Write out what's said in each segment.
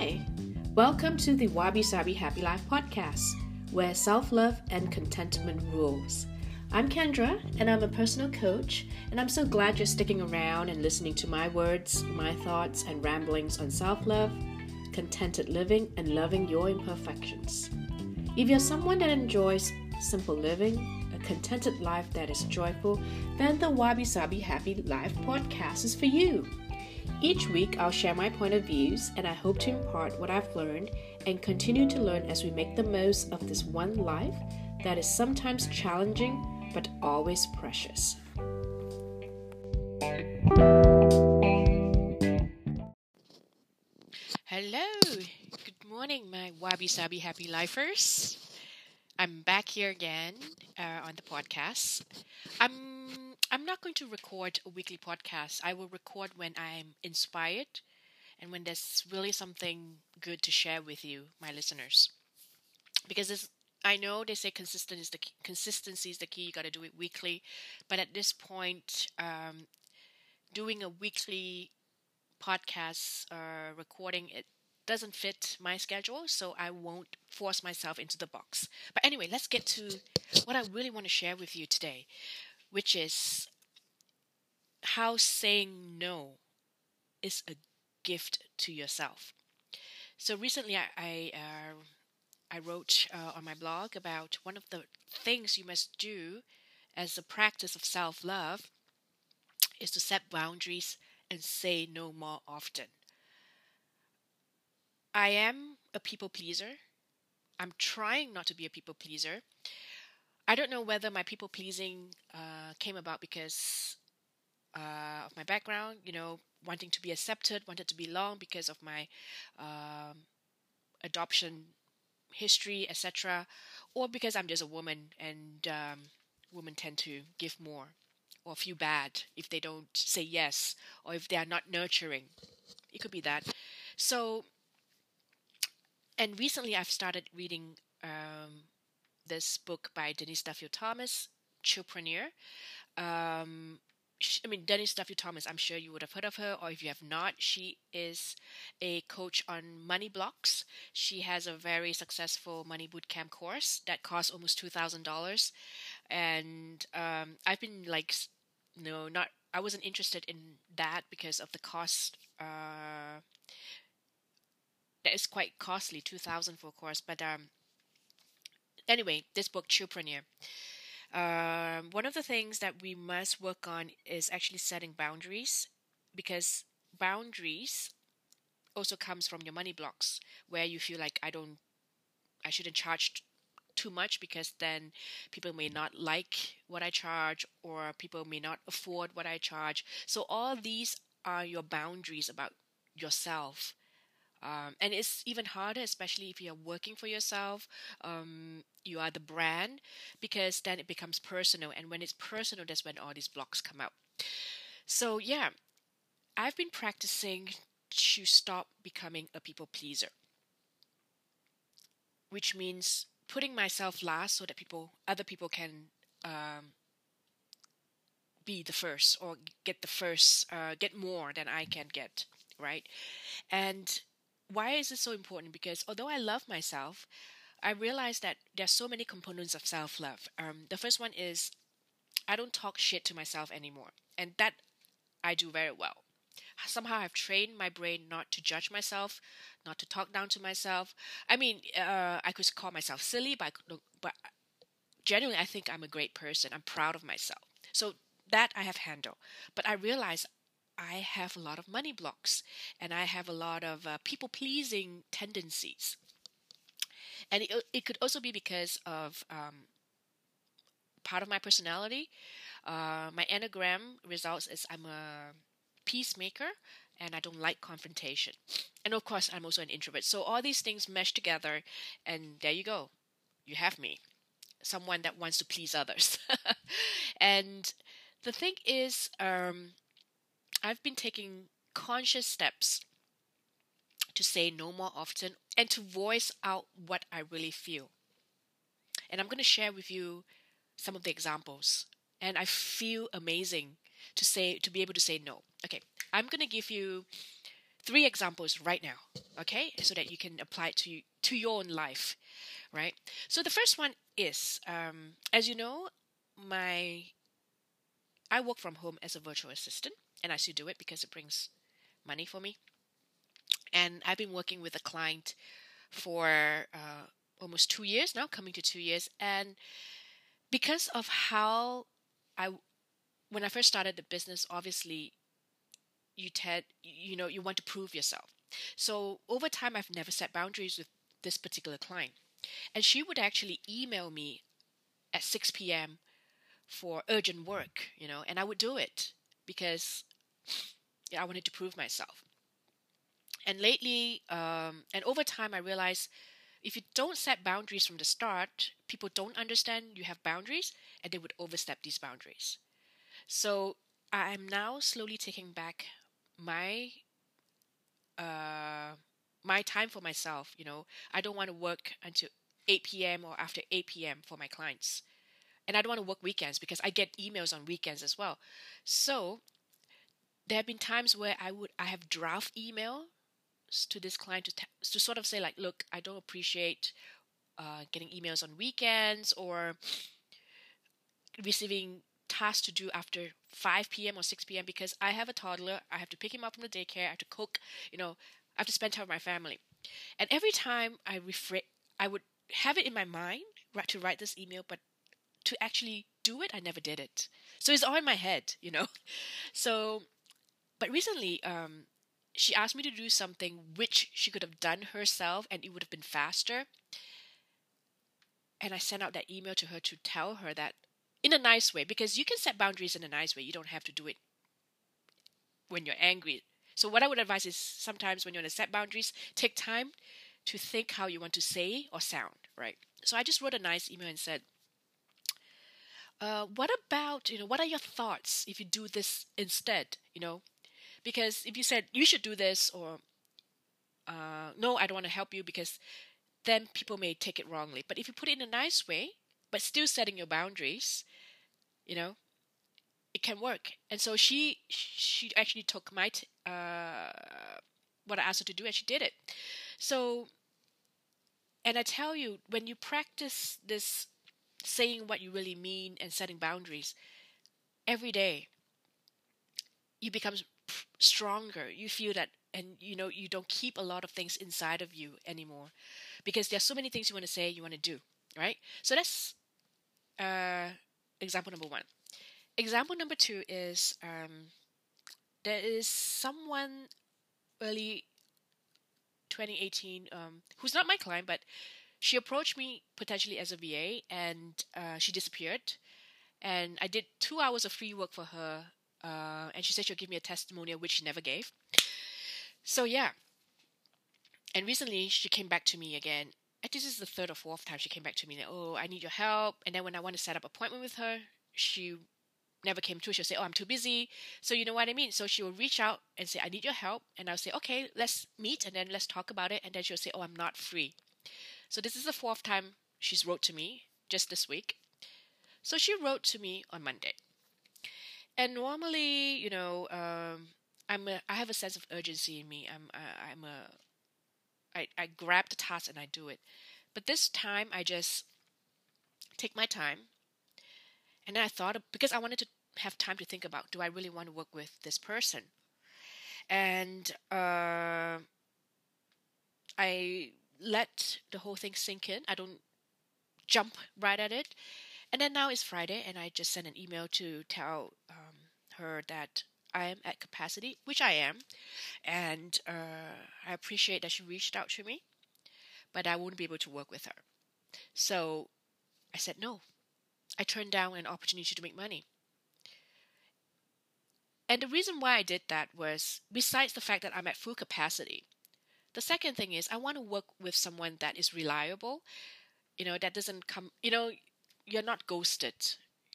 Hi, welcome to the Wabi Sabi Happy Life podcast, where self love and contentment rules. I'm Kendra, and I'm a personal coach, and I'm so glad you're sticking around and listening to my words, my thoughts, and ramblings on self love, contented living, and loving your imperfections. If you're someone that enjoys simple living, a contented life that is joyful, then the Wabi Sabi Happy Life podcast is for you. Each week, I'll share my point of views, and I hope to impart what I've learned and continue to learn as we make the most of this one life that is sometimes challenging but always precious. Hello, good morning, my wabi sabi happy lifers. I'm back here again uh, on the podcast. I'm I'm not going to record a weekly podcast. I will record when I'm inspired and when there's really something good to share with you, my listeners. Because this, I know they say consistent is the key, consistency is the key. You got to do it weekly, but at this point, um, doing a weekly podcast uh, recording it doesn't fit my schedule, so I won't force myself into the box. But anyway, let's get to what I really want to share with you today, which is how saying no is a gift to yourself. So recently, I I, uh, I wrote uh, on my blog about one of the things you must do as a practice of self love is to set boundaries and say no more often. I am a people pleaser. I'm trying not to be a people pleaser. I don't know whether my people pleasing uh, came about because uh, of my background, you know, wanting to be accepted, wanted to belong because of my um, adoption history, etc., or because I'm just a woman and um, women tend to give more or feel bad if they don't say yes or if they are not nurturing. It could be that. So, and recently I've started reading um, this book by Denise Duffield Thomas, Chillpreneur. Um, I mean, Denise Duffield Thomas, I'm sure you would have heard of her, or if you have not, she is a coach on money blocks. She has a very successful money bootcamp course that costs almost $2,000. And um, I've been like, no, not, I wasn't interested in that because of the cost. Uh, that is quite costly, 2000 for a course. But um, anyway, this book, Chillpreneur. Um, one of the things that we must work on is actually setting boundaries because boundaries also comes from your money blocks where you feel like I don't I shouldn't charge too much because then people may not like what I charge or people may not afford what I charge. So all these are your boundaries about yourself. Um, and it's even harder, especially if you're working for yourself. Um, you are the brand, because then it becomes personal. And when it's personal, that's when all these blocks come out. So, yeah, I've been practicing to stop becoming a people pleaser, which means putting myself last so that people, other people can um, be the first or get the first, uh, get more than I can get, right? And why is it so important? Because although I love myself, I realize that there's so many components of self love. Um, the first one is I don't talk shit to myself anymore, and that I do very well. Somehow I've trained my brain not to judge myself, not to talk down to myself. I mean, uh, I could call myself silly, but but generally I think I'm a great person. I'm proud of myself. So that I have handled. But I realize I have a lot of money blocks and I have a lot of uh, people pleasing tendencies. And it, it could also be because of um, part of my personality. Uh, my Enneagram results is I'm a peacemaker and I don't like confrontation. And of course, I'm also an introvert. So all these things mesh together, and there you go. You have me. Someone that wants to please others. and the thing is, um, I've been taking conscious steps to say no more often and to voice out what I really feel. And I'm going to share with you some of the examples. And I feel amazing to say to be able to say no. Okay, I'm going to give you three examples right now, okay, so that you can apply it to to your own life, right? So the first one is, um, as you know, my I work from home as a virtual assistant, and I still do it because it brings money for me. And I've been working with a client for uh, almost two years now, coming to two years, and because of how I, when I first started the business, obviously, you tend, you know, you want to prove yourself. So over time, I've never set boundaries with this particular client, and she would actually email me at 6 p.m. for urgent work, you know, and I would do it because I wanted to prove myself. And lately, um, and over time, I realized if you don't set boundaries from the start, people don't understand you have boundaries and they would overstep these boundaries. So I'm now slowly taking back my uh, my time for myself. You know, I don't want to work until 8 p.m. or after 8 p.m. for my clients, and I don't want to work weekends because I get emails on weekends as well. So there have been times where I would I have draft email to this client to, to sort of say like look i don't appreciate uh, getting emails on weekends or receiving tasks to do after 5 p.m or 6 p.m because i have a toddler i have to pick him up from the daycare i have to cook you know i have to spend time with my family. And every time i refra- i would have it in my mind right, to write this email but to actually do it i never did it. So it's all in my head you know? So but recently um, she asked me to do something which she could have done herself and it would have been faster. And I sent out that email to her to tell her that in a nice way, because you can set boundaries in a nice way. You don't have to do it when you're angry. So, what I would advise is sometimes when you want to set boundaries, take time to think how you want to say or sound, right? So, I just wrote a nice email and said, uh, what about, you know, what are your thoughts if you do this instead? You know, because if you said you should do this or uh, no, I don't want to help you because then people may take it wrongly. But if you put it in a nice way, but still setting your boundaries, you know, it can work. And so she she actually took my t- uh, what I asked her to do, and she did it. So, and I tell you, when you practice this saying what you really mean and setting boundaries every day, you become stronger. You feel that, and you know, you don't keep a lot of things inside of you anymore because there's so many things you want to say, you want to do, right? So that's uh, example number one. Example number two is um, there is someone early 2018 um, who's not my client, but she approached me potentially as a VA and uh, she disappeared. And I did two hours of free work for her uh, and she said she'll give me a testimonial, which she never gave. So yeah. And recently she came back to me again. I this is the third or fourth time she came back to me. That, oh, I need your help. And then when I want to set up appointment with her, she never came to. She'll say, "Oh, I'm too busy." So you know what I mean. So she will reach out and say, "I need your help," and I'll say, "Okay, let's meet and then let's talk about it." And then she'll say, "Oh, I'm not free." So this is the fourth time she's wrote to me just this week. So she wrote to me on Monday. And normally, you know, um, I'm a, I have a sense of urgency in me. I'm I, I'm a I, I grab the task and I do it. But this time I just take my time. And then I thought because I wanted to have time to think about do I really want to work with this person? And uh, I let the whole thing sink in. I don't jump right at it. And then now it's Friday, and I just sent an email to tell um, her that I am at capacity, which I am, and uh, I appreciate that she reached out to me, but I won't be able to work with her. So I said no. I turned down an opportunity to make money. And the reason why I did that was besides the fact that I'm at full capacity, the second thing is I want to work with someone that is reliable, you know, that doesn't come, you know, you're not ghosted,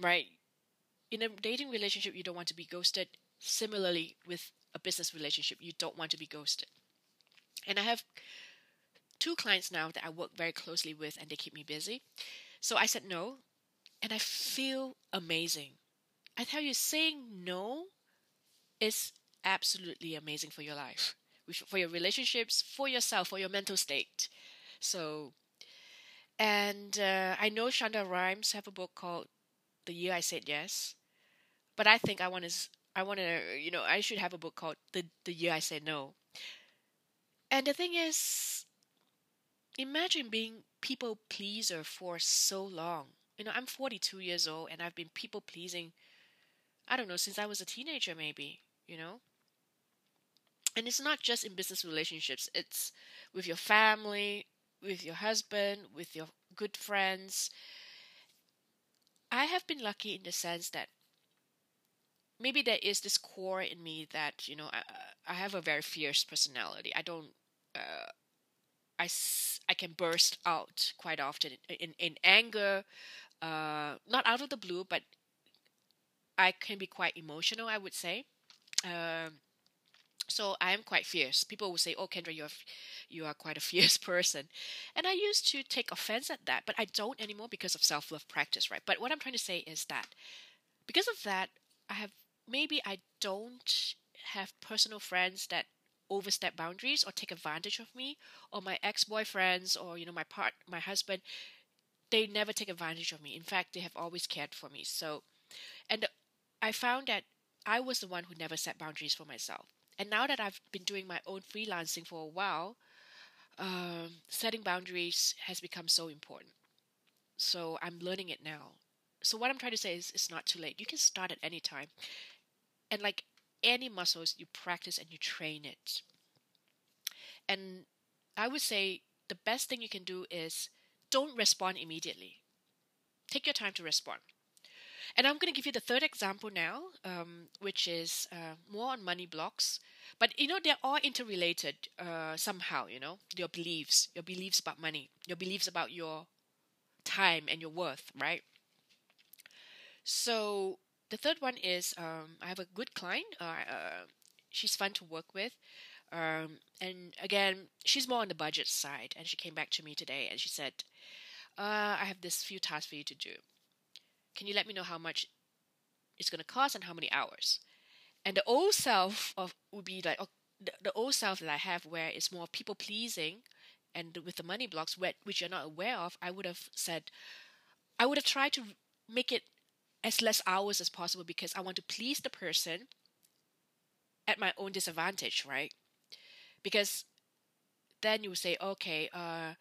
right? In a dating relationship, you don't want to be ghosted. Similarly, with a business relationship, you don't want to be ghosted. And I have two clients now that I work very closely with, and they keep me busy. So I said no, and I feel amazing. I tell you, saying no is absolutely amazing for your life for your relationships, for yourself, for your mental state. So, and uh, I know Shonda Rhimes have a book called "The Year I Said Yes," but I think I want to, I want to, you know, I should have a book called "The The Year I Said No." And the thing is, imagine being people pleaser for so long. You know, I'm 42 years old and I've been people pleasing. I don't know since I was a teenager, maybe. You know, and it's not just in business relationships. It's with your family, with your husband, with your good friends. I have been lucky in the sense that maybe there is this core in me that you know I, I have a very fierce personality. I don't. Uh, I, I can burst out quite often in in, in anger, uh, not out of the blue, but I can be quite emotional. I would say. Um, so I am quite fierce. People will say, "Oh, Kendra, you are you are quite a fierce person," and I used to take offense at that, but I don't anymore because of self love practice, right? But what I'm trying to say is that because of that, I have maybe I don't have personal friends that overstep boundaries or take advantage of me, or my ex boyfriends, or you know my part my husband. They never take advantage of me. In fact, they have always cared for me. So, and I found that I was the one who never set boundaries for myself and now that I've been doing my own freelancing for a while, um, setting boundaries has become so important. So I'm learning it now. So what I'm trying to say is it's not too late. You can start at any time. And like any muscles, you practice and you train it. And I would say the best thing you can do is don't respond immediately. Take your time to respond. And I'm going to give you the third example now, um, which is uh, more on money blocks. But you know, they're all interrelated uh, somehow, you know, your beliefs, your beliefs about money, your beliefs about your time and your worth, right? So the third one is um, I have a good client. Uh, uh, she's fun to work with. Um, and again, she's more on the budget side. And she came back to me today and she said, uh, I have this few tasks for you to do. Can you let me know how much it's going to cost and how many hours? And the old self of would be like oh, the, the old self that I have, where it's more people pleasing, and with the money blocks, which you're not aware of, I would have said, I would have tried to make it as less hours as possible because I want to please the person at my own disadvantage, right? Because then you say, okay, uh,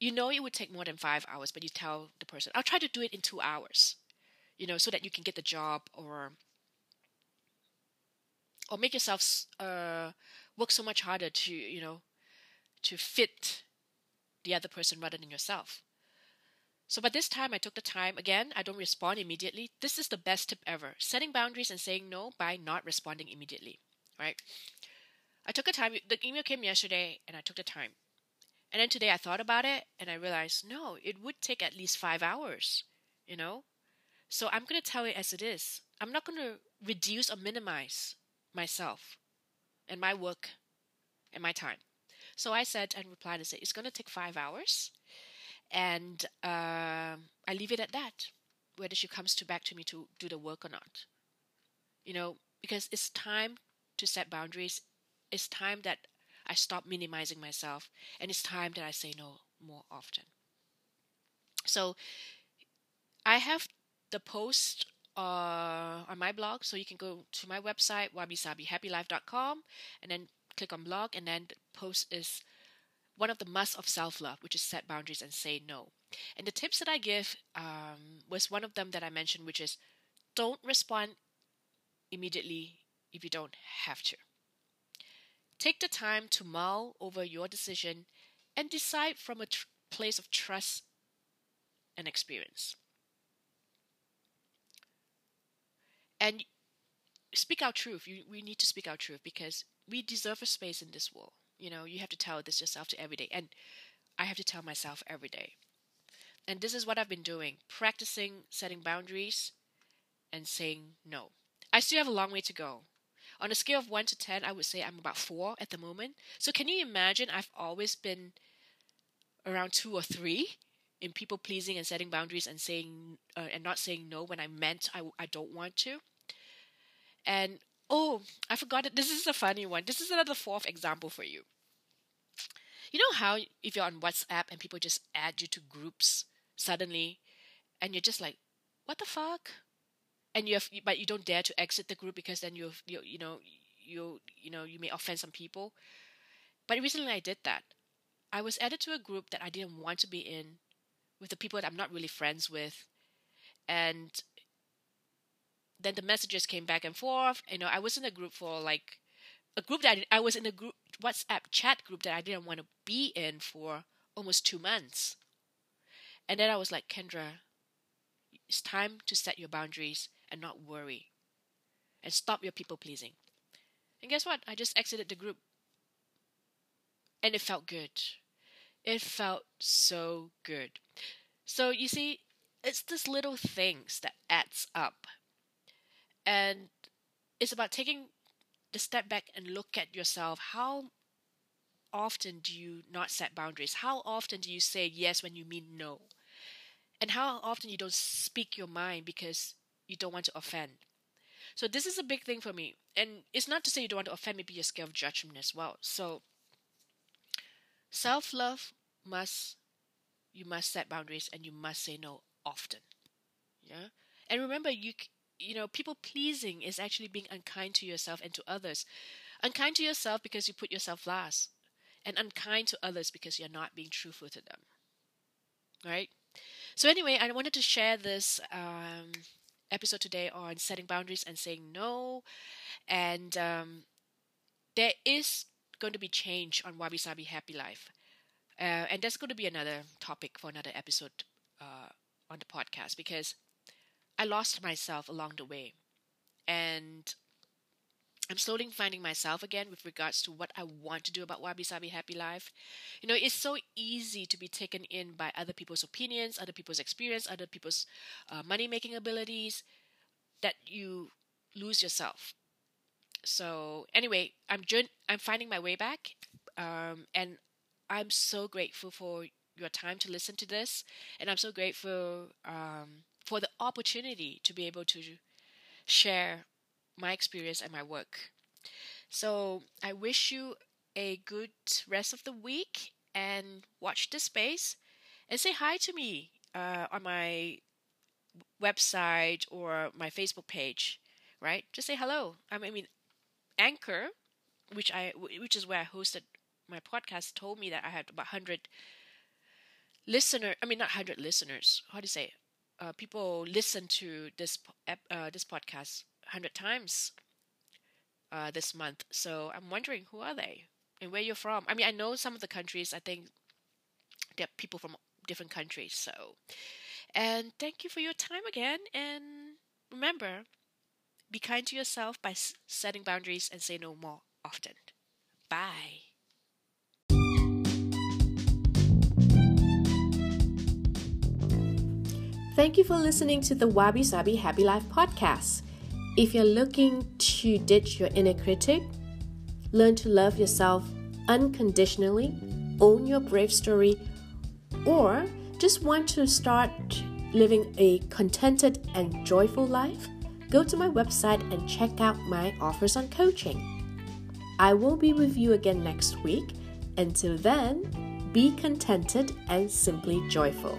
you know it would take more than five hours, but you tell the person, I'll try to do it in two hours you know, so that you can get the job or or make yourself uh, work so much harder to you know to fit the other person rather than yourself. So, but this time I took the time. Again, I don't respond immediately. This is the best tip ever setting boundaries and saying no by not responding immediately. Right? I took the time. The email came yesterday and I took the time. And then today I thought about it and I realized no, it would take at least five hours. You know? So I'm going to tell it as it is. I'm not going to reduce or minimize myself and my work and my time. So I said and replied and said, it's going to take five hours. And uh, I leave it at that, whether she comes to back to me to do the work or not. You know, because it's time to set boundaries. It's time that I stop minimizing myself. And it's time that I say no more often. So I have the post uh, on my blog. So you can go to my website, wabisabihappylife.com, and then click on blog, and then the post is one of the musts of self love, which is set boundaries and say no. And the tips that I give um, was one of them that I mentioned, which is don't respond immediately if you don't have to. Take the time to mull over your decision and decide from a tr- place of trust and experience. and speak our truth. You, we need to speak our truth because we deserve a space in this world. You know, you have to tell this yourself to every day, and I have to tell myself every day. And this is what I've been doing: practicing setting boundaries and saying no. I still have a long way to go. On a scale of one to ten, I would say I'm about four at the moment. So can you imagine? I've always been around two or three in people pleasing and setting boundaries and saying uh, and not saying no when I meant I, I don't want to. And Oh, I forgot it. This is a funny one. This is another fourth example for you. You know how if you're on WhatsApp and people just add you to groups suddenly, and you're just like, "What the fuck?" And you have, but you don't dare to exit the group because then you you you know you you know you may offend some people. But recently I did that. I was added to a group that I didn't want to be in, with the people that I'm not really friends with, and then the messages came back and forth. You know, I was in a group for like a group that I, I was in a group WhatsApp chat group that I didn't want to be in for almost two months. And then I was like, Kendra, it's time to set your boundaries and not worry. And stop your people pleasing. And guess what? I just exited the group. And it felt good. It felt so good. So you see, it's these little things that adds up and it's about taking the step back and look at yourself. How often do you not set boundaries? How often do you say yes when you mean no? And how often you don't speak your mind because you don't want to offend? So this is a big thing for me. And it's not to say you don't want to offend, maybe you're scared of judgment as well. So self love must you must set boundaries and you must say no often. Yeah? And remember you you know, people pleasing is actually being unkind to yourself and to others. Unkind to yourself because you put yourself last, and unkind to others because you're not being truthful to them. Right? So, anyway, I wanted to share this um, episode today on setting boundaries and saying no. And um, there is going to be change on Wabi Sabi Happy Life. Uh, and that's going to be another topic for another episode uh, on the podcast because I lost myself along the way. And I'm slowly finding myself again with regards to what I want to do about Wabi Sabi Happy Life. You know, it's so easy to be taken in by other people's opinions, other people's experience, other people's uh, money making abilities that you lose yourself. So anyway, I'm I'm finding my way back, um, and I'm so grateful for your time to listen to this, and I'm so grateful um, for the opportunity to be able to share my experience and my work. So I wish you a good rest of the week and watch the space and say hi to me uh, on my website or my Facebook page, right? Just say hello. I mean, Anchor, which I which is where I hosted my podcast, told me that I had about hundred listener. I mean, not hundred listeners. How do you say? Uh, people listen to this uh, this podcast hundred times uh, this month. So I'm wondering who are they and where you're from. I mean, I know some of the countries. I think there are people from different countries. So, and thank you for your time again. And remember, be kind to yourself by setting boundaries and say no more often. Bye. Thank you for listening to the Wabi Sabi Happy Life podcast. If you're looking to ditch your inner critic, learn to love yourself unconditionally, own your brave story, or just want to start living a contented and joyful life, go to my website and check out my offers on coaching. I will be with you again next week. Until then, be contented and simply joyful.